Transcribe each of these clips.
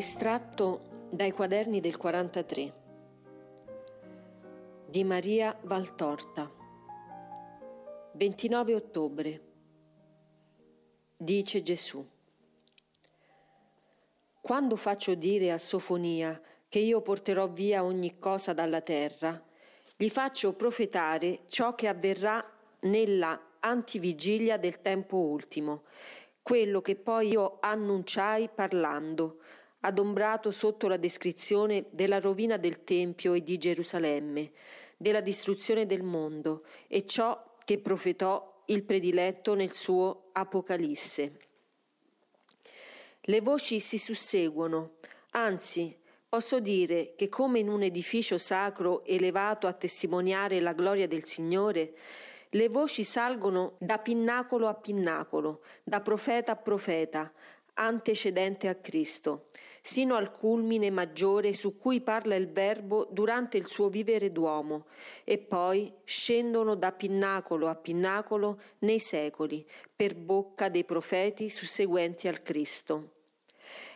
Estratto dai quaderni del 43 di Maria Valtorta. 29 ottobre. Dice Gesù. Quando faccio dire a Sofonia che io porterò via ogni cosa dalla terra, gli faccio profetare ciò che avverrà nella antivigilia del tempo ultimo, quello che poi io annunciai parlando, adombrato sotto la descrizione della rovina del Tempio e di Gerusalemme, della distruzione del mondo e ciò che profetò il prediletto nel suo Apocalisse. Le voci si susseguono, anzi posso dire che come in un edificio sacro elevato a testimoniare la gloria del Signore, le voci salgono da pinnacolo a pinnacolo, da profeta a profeta, antecedente a Cristo, sino al culmine maggiore su cui parla il Verbo durante il suo vivere d'uomo, e poi scendono da pinnacolo a pinnacolo nei secoli, per bocca dei profeti susseguenti al Cristo.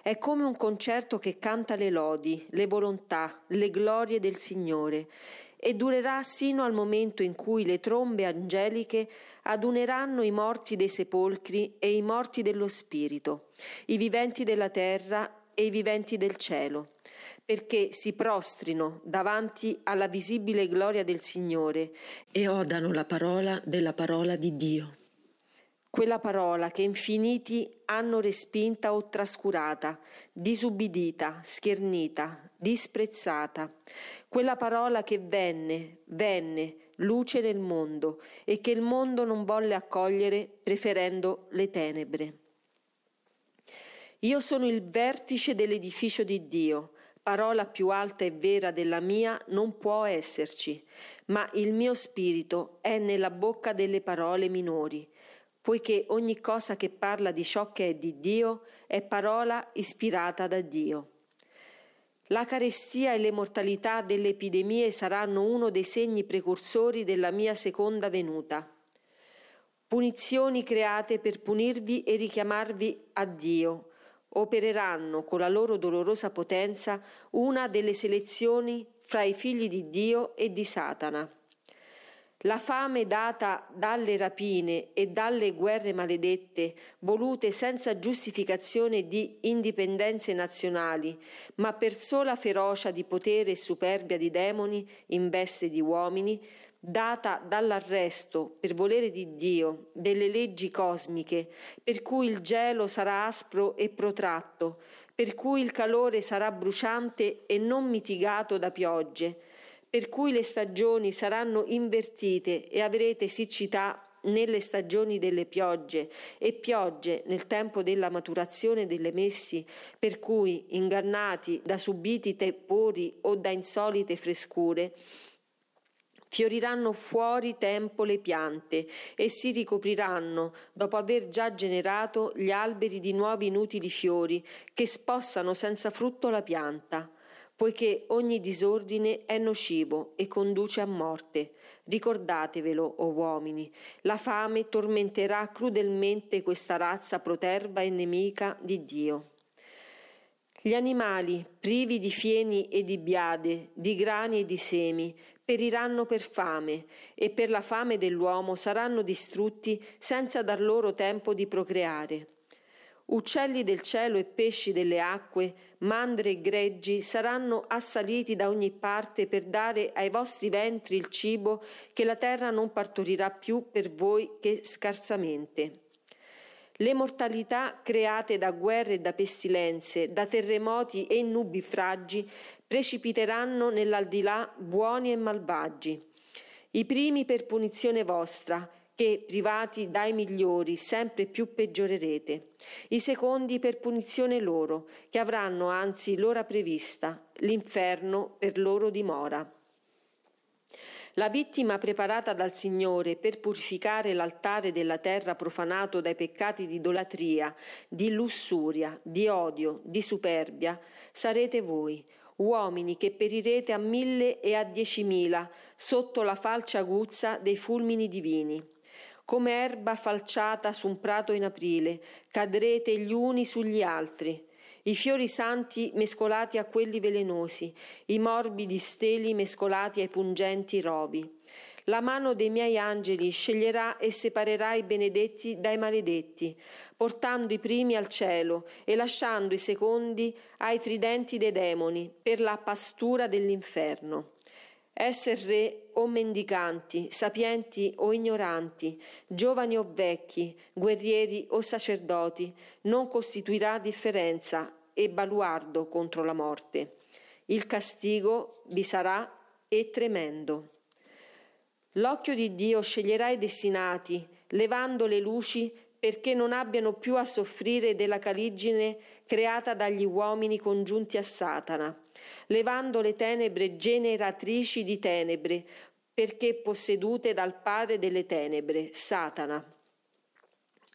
È come un concerto che canta le lodi, le volontà, le glorie del Signore, e durerà sino al momento in cui le trombe angeliche aduneranno i morti dei sepolcri e i morti dello spirito, i viventi della terra e i viventi del cielo, perché si prostrino davanti alla visibile gloria del Signore e odano la parola della parola di Dio quella parola che infiniti hanno respinta o trascurata, disubbidita, schernita, disprezzata, quella parola che venne, venne, luce nel mondo e che il mondo non volle accogliere preferendo le tenebre. Io sono il vertice dell'edificio di Dio, parola più alta e vera della mia non può esserci, ma il mio spirito è nella bocca delle parole minori poiché ogni cosa che parla di ciò che è di Dio è parola ispirata da Dio. La carestia e le mortalità delle epidemie saranno uno dei segni precursori della mia seconda venuta. Punizioni create per punirvi e richiamarvi a Dio opereranno con la loro dolorosa potenza una delle selezioni fra i figli di Dio e di Satana. La fame data dalle rapine e dalle guerre maledette, volute senza giustificazione di indipendenze nazionali, ma per sola ferocia di potere e superbia di demoni in veste di uomini, data dall'arresto, per volere di Dio, delle leggi cosmiche, per cui il gelo sarà aspro e protratto, per cui il calore sarà bruciante e non mitigato da piogge, per cui le stagioni saranno invertite e avrete siccità nelle stagioni delle piogge e piogge nel tempo della maturazione delle messi, per cui, ingannati da subiti tepori o da insolite frescure, fioriranno fuori tempo le piante e si ricopriranno, dopo aver già generato, gli alberi di nuovi inutili fiori che spossano senza frutto la pianta poiché ogni disordine è nocivo e conduce a morte. Ricordatevelo, o uomini, la fame tormenterà crudelmente questa razza proterva e nemica di Dio. Gli animali, privi di fieni e di biade, di grani e di semi, periranno per fame e per la fame dell'uomo saranno distrutti senza dar loro tempo di procreare. Uccelli del cielo e pesci delle acque, mandre e greggi saranno assaliti da ogni parte per dare ai vostri ventri il cibo che la terra non partorirà più per voi che scarsamente. Le mortalità create da guerre e da pestilenze, da terremoti e nubifragi precipiteranno nell'aldilà buoni e malvagi. I primi per punizione vostra, che, privati dai migliori, sempre più peggiorerete. I secondi per punizione loro, che avranno anzi l'ora prevista, l'inferno per loro dimora. La vittima preparata dal Signore per purificare l'altare della terra profanato dai peccati di idolatria, di lussuria, di odio, di superbia, sarete voi, uomini che perirete a mille e a diecimila sotto la falce aguzza dei fulmini divini come erba falciata su un prato in aprile, cadrete gli uni sugli altri. i fiori santi mescolati a quelli velenosi, i morbidi steli mescolati ai pungenti rovi. La mano dei miei angeli sceglierà e separerà i benedetti dai maledetti, portando i primi al cielo e lasciando i secondi ai tridenti dei demoni per la pastura dell'inferno. Esser re o mendicanti, sapienti o ignoranti, giovani o vecchi, guerrieri o sacerdoti, non costituirà differenza e baluardo contro la morte. Il castigo vi sarà e tremendo. L'occhio di Dio sceglierà i destinati, levando le luci perché non abbiano più a soffrire della caligine creata dagli uomini congiunti a Satana levando le tenebre generatrici di tenebre, perché possedute dal padre delle tenebre, Satana.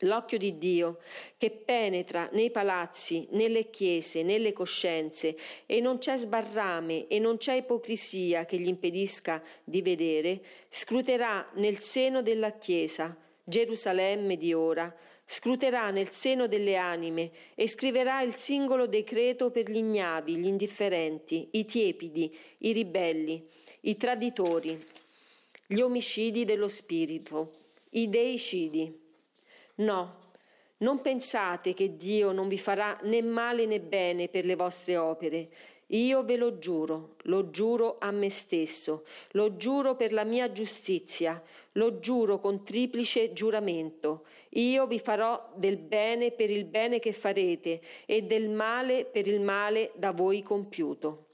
L'occhio di Dio, che penetra nei palazzi, nelle chiese, nelle coscienze, e non c'è sbarrame e non c'è ipocrisia che gli impedisca di vedere, scruterà nel seno della Chiesa, Gerusalemme di ora, scruterà nel seno delle anime e scriverà il singolo decreto per gli ignavi, gli indifferenti, i tiepidi, i ribelli, i traditori, gli omicidi dello spirito, i deicidi. No, non pensate che Dio non vi farà né male né bene per le vostre opere. Io ve lo giuro, lo giuro a me stesso, lo giuro per la mia giustizia, lo giuro con triplice giuramento. Io vi farò del bene per il bene che farete e del male per il male da voi compiuto.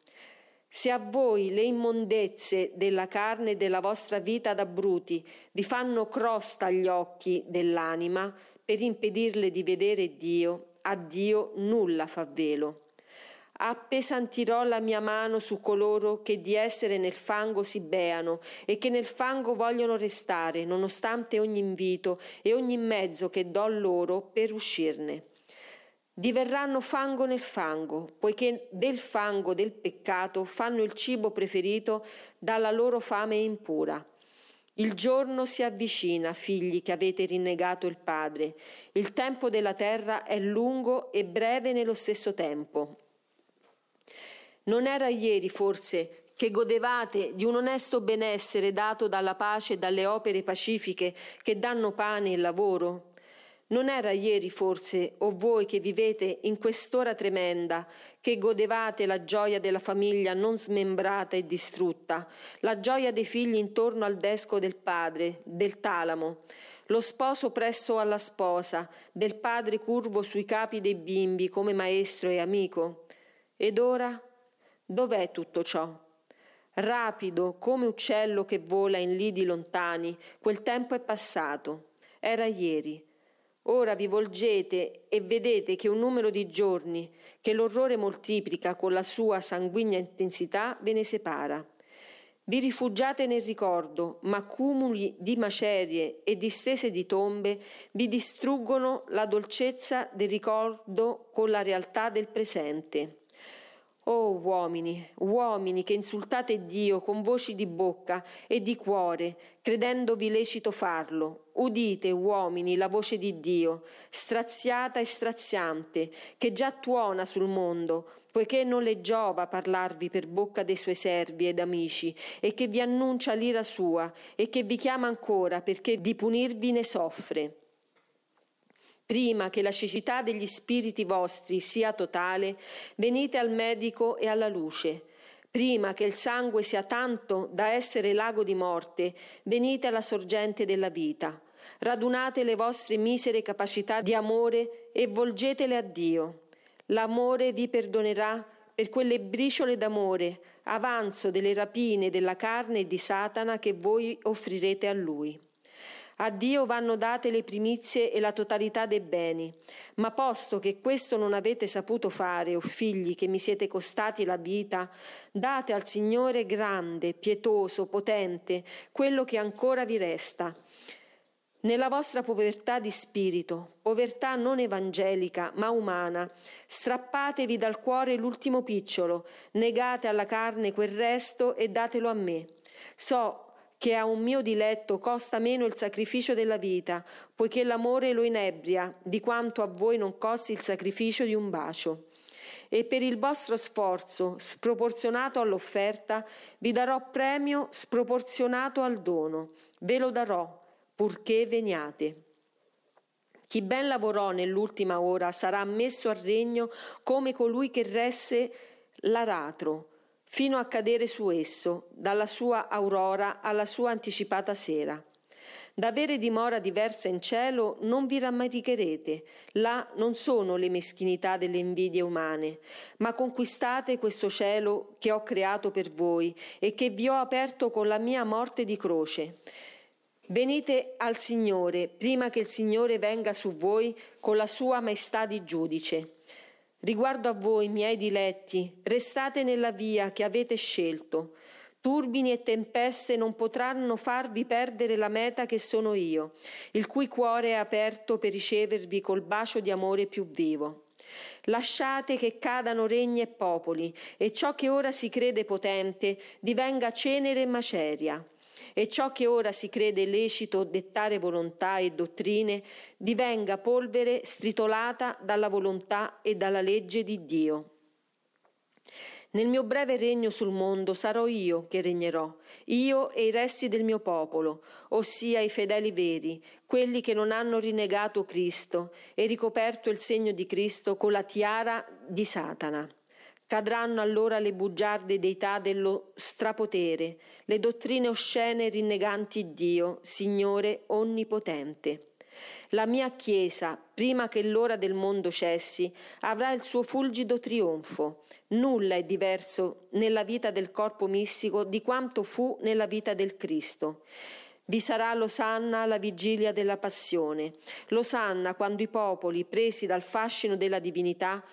Se a voi le immondezze della carne e della vostra vita da bruti vi fanno crosta agli occhi dell'anima per impedirle di vedere Dio, a Dio nulla fa velo appesantirò la mia mano su coloro che di essere nel fango si beano e che nel fango vogliono restare, nonostante ogni invito e ogni mezzo che do loro per uscirne. Diverranno fango nel fango, poiché del fango del peccato fanno il cibo preferito dalla loro fame impura. Il giorno si avvicina, figli che avete rinnegato il Padre. Il tempo della terra è lungo e breve nello stesso tempo. Non era ieri forse che godevate di un onesto benessere dato dalla pace e dalle opere pacifiche che danno pane e lavoro? Non era ieri forse, o voi che vivete in quest'ora tremenda, che godevate la gioia della famiglia non smembrata e distrutta, la gioia dei figli intorno al desco del padre, del talamo, lo sposo presso alla sposa, del padre curvo sui capi dei bimbi come maestro e amico? Ed ora Dov'è tutto ciò? Rapido come uccello che vola in lidi lontani, quel tempo è passato. Era ieri. Ora vi volgete e vedete che un numero di giorni, che l'orrore moltiplica con la sua sanguigna intensità, ve ne separa. Vi rifugiate nel ricordo, ma cumuli di macerie e distese di tombe vi distruggono la dolcezza del ricordo con la realtà del presente. Oh uomini, uomini che insultate Dio con voci di bocca e di cuore, credendovi lecito farlo, udite, uomini, la voce di Dio, straziata e straziante, che già tuona sul mondo, poiché non le giova parlarvi per bocca dei suoi servi ed amici, e che vi annuncia l'ira sua, e che vi chiama ancora perché di punirvi ne soffre. Prima che la cecità degli spiriti vostri sia totale, venite al medico e alla luce. Prima che il sangue sia tanto da essere lago di morte, venite alla sorgente della vita. Radunate le vostre misere capacità di amore e volgetele a Dio. L'amore vi perdonerà per quelle briciole d'amore, avanzo delle rapine della carne e di Satana che voi offrirete a Lui. A Dio vanno date le primizie e la totalità dei beni. Ma posto che questo non avete saputo fare, o figli che mi siete costati la vita, date al Signore grande, pietoso, potente, quello che ancora vi resta. Nella vostra povertà di spirito, povertà non evangelica ma umana, strappatevi dal cuore l'ultimo picciolo, negate alla carne quel resto e datelo a me. So che a un mio diletto costa meno il sacrificio della vita, poiché l'amore lo inebria di quanto a voi non costi il sacrificio di un bacio. e per il vostro sforzo sproporzionato all'offerta vi darò premio sproporzionato al dono. Ve lo darò, purché veniate. Chi ben lavorò nell'ultima ora sarà ammesso al regno come colui che resse l'aratro, fino a cadere su esso, dalla sua aurora alla sua anticipata sera. D'avere dimora diversa in cielo non vi rammaricherete, là non sono le meschinità delle invidie umane, ma conquistate questo cielo che ho creato per voi e che vi ho aperto con la mia morte di croce. Venite al Signore prima che il Signore venga su voi con la sua maestà di giudice. Riguardo a voi, miei diletti, restate nella via che avete scelto. Turbini e tempeste non potranno farvi perdere la meta che sono io, il cui cuore è aperto per ricevervi col bacio di amore più vivo. Lasciate che cadano regni e popoli, e ciò che ora si crede potente divenga cenere e maceria. E ciò che ora si crede lecito dettare volontà e dottrine divenga polvere stritolata dalla volontà e dalla legge di Dio. Nel mio breve regno sul mondo sarò io che regnerò, io e i resti del mio popolo, ossia i fedeli veri, quelli che non hanno rinnegato Cristo e ricoperto il segno di Cristo con la tiara di Satana. Cadranno allora le bugiarde deità dello strapotere, le dottrine oscene rinneganti Dio, Signore onnipotente. La mia Chiesa, prima che l'ora del mondo cessi, avrà il suo fulgido trionfo. Nulla è diverso nella vita del corpo mistico di quanto fu nella vita del Cristo. Vi sarà l'osanna alla vigilia della passione, l'osanna quando i popoli, presi dal fascino della divinità,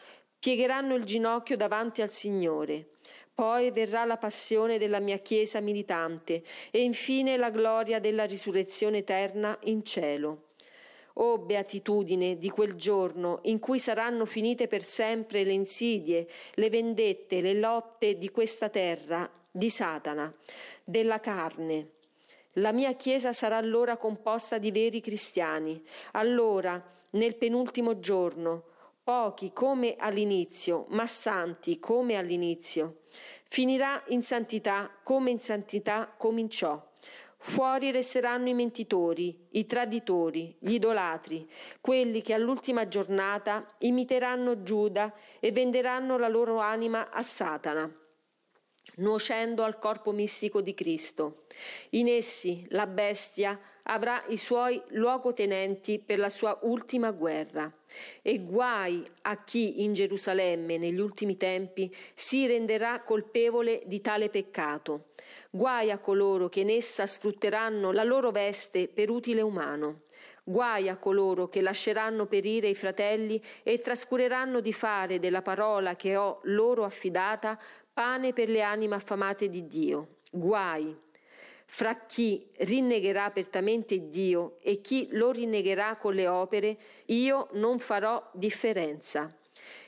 piegheranno il ginocchio davanti al Signore. Poi verrà la passione della mia Chiesa militante e infine la gloria della risurrezione eterna in cielo. Oh beatitudine di quel giorno in cui saranno finite per sempre le insidie, le vendette, le lotte di questa terra, di Satana, della carne. La mia Chiesa sarà allora composta di veri cristiani. Allora, nel penultimo giorno, pochi come all'inizio, ma santi come all'inizio. Finirà in santità come in santità cominciò. Fuori resteranno i mentitori, i traditori, gli idolatri, quelli che all'ultima giornata imiteranno Giuda e venderanno la loro anima a Satana nuocendo al corpo mistico di Cristo. In essi la bestia avrà i suoi luogotenenti per la sua ultima guerra. E guai a chi in Gerusalemme negli ultimi tempi si renderà colpevole di tale peccato. Guai a coloro che in essa sfrutteranno la loro veste per utile umano. Guai a coloro che lasceranno perire i fratelli e trascureranno di fare della parola che ho loro affidata pane per le anime affamate di Dio. Guai fra chi rinnegherà apertamente Dio e chi lo rinnegherà con le opere, io non farò differenza.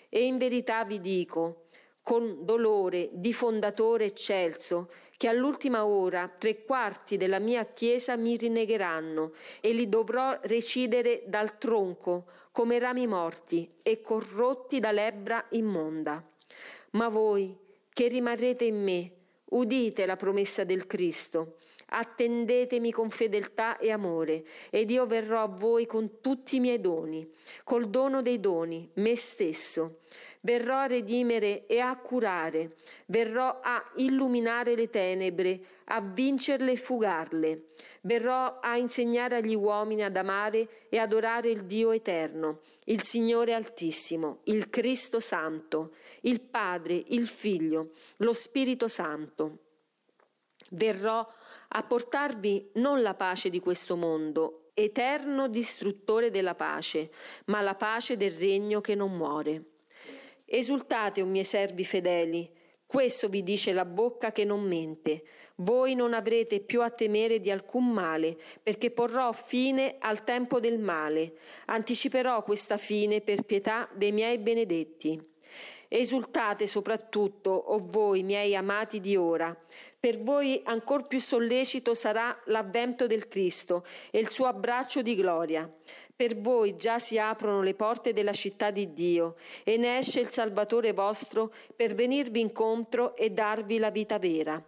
E in verità vi dico, con dolore di fondatore eccelso, che all'ultima ora tre quarti della mia Chiesa mi rinnegheranno e li dovrò recidere dal tronco come rami morti e corrotti da lebbra immonda. Ma voi, che rimarrete in me, udite la promessa del Cristo, attendetemi con fedeltà e amore, ed io verrò a voi con tutti i miei doni, col dono dei doni, me stesso. Verrò a redimere e a curare, verrò a illuminare le tenebre, a vincerle e fugarle. Verrò a insegnare agli uomini ad amare e adorare il Dio eterno, il Signore Altissimo, il Cristo Santo, il Padre, il Figlio, lo Spirito Santo. Verrò a portarvi non la pace di questo mondo, eterno distruttore della pace, ma la pace del regno che non muore. Esultate, o miei servi fedeli, questo vi dice la bocca che non mente. Voi non avrete più a temere di alcun male, perché porrò fine al tempo del male. Anticiperò questa fine per pietà dei miei benedetti. Esultate soprattutto, o voi miei amati di ora. Per voi ancor più sollecito sarà l'avvento del Cristo e il suo abbraccio di gloria. Per voi già si aprono le porte della città di Dio e ne esce il Salvatore vostro per venirvi incontro e darvi la vita vera.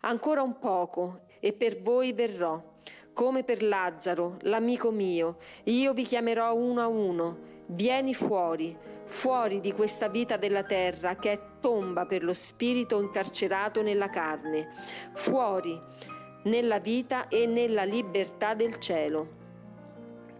Ancora un poco e per voi verrò. Come per Lazzaro, l'amico mio, io vi chiamerò uno a uno. Vieni fuori, fuori di questa vita della terra che è tomba per lo spirito incarcerato nella carne, fuori nella vita e nella libertà del cielo.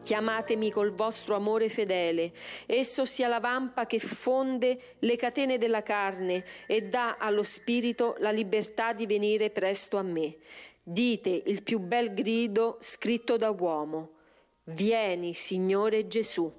Chiamatemi col vostro amore fedele, esso sia la vampa che fonde le catene della carne e dà allo spirito la libertà di venire presto a me. Dite il più bel grido scritto da uomo. Vieni, Signore Gesù.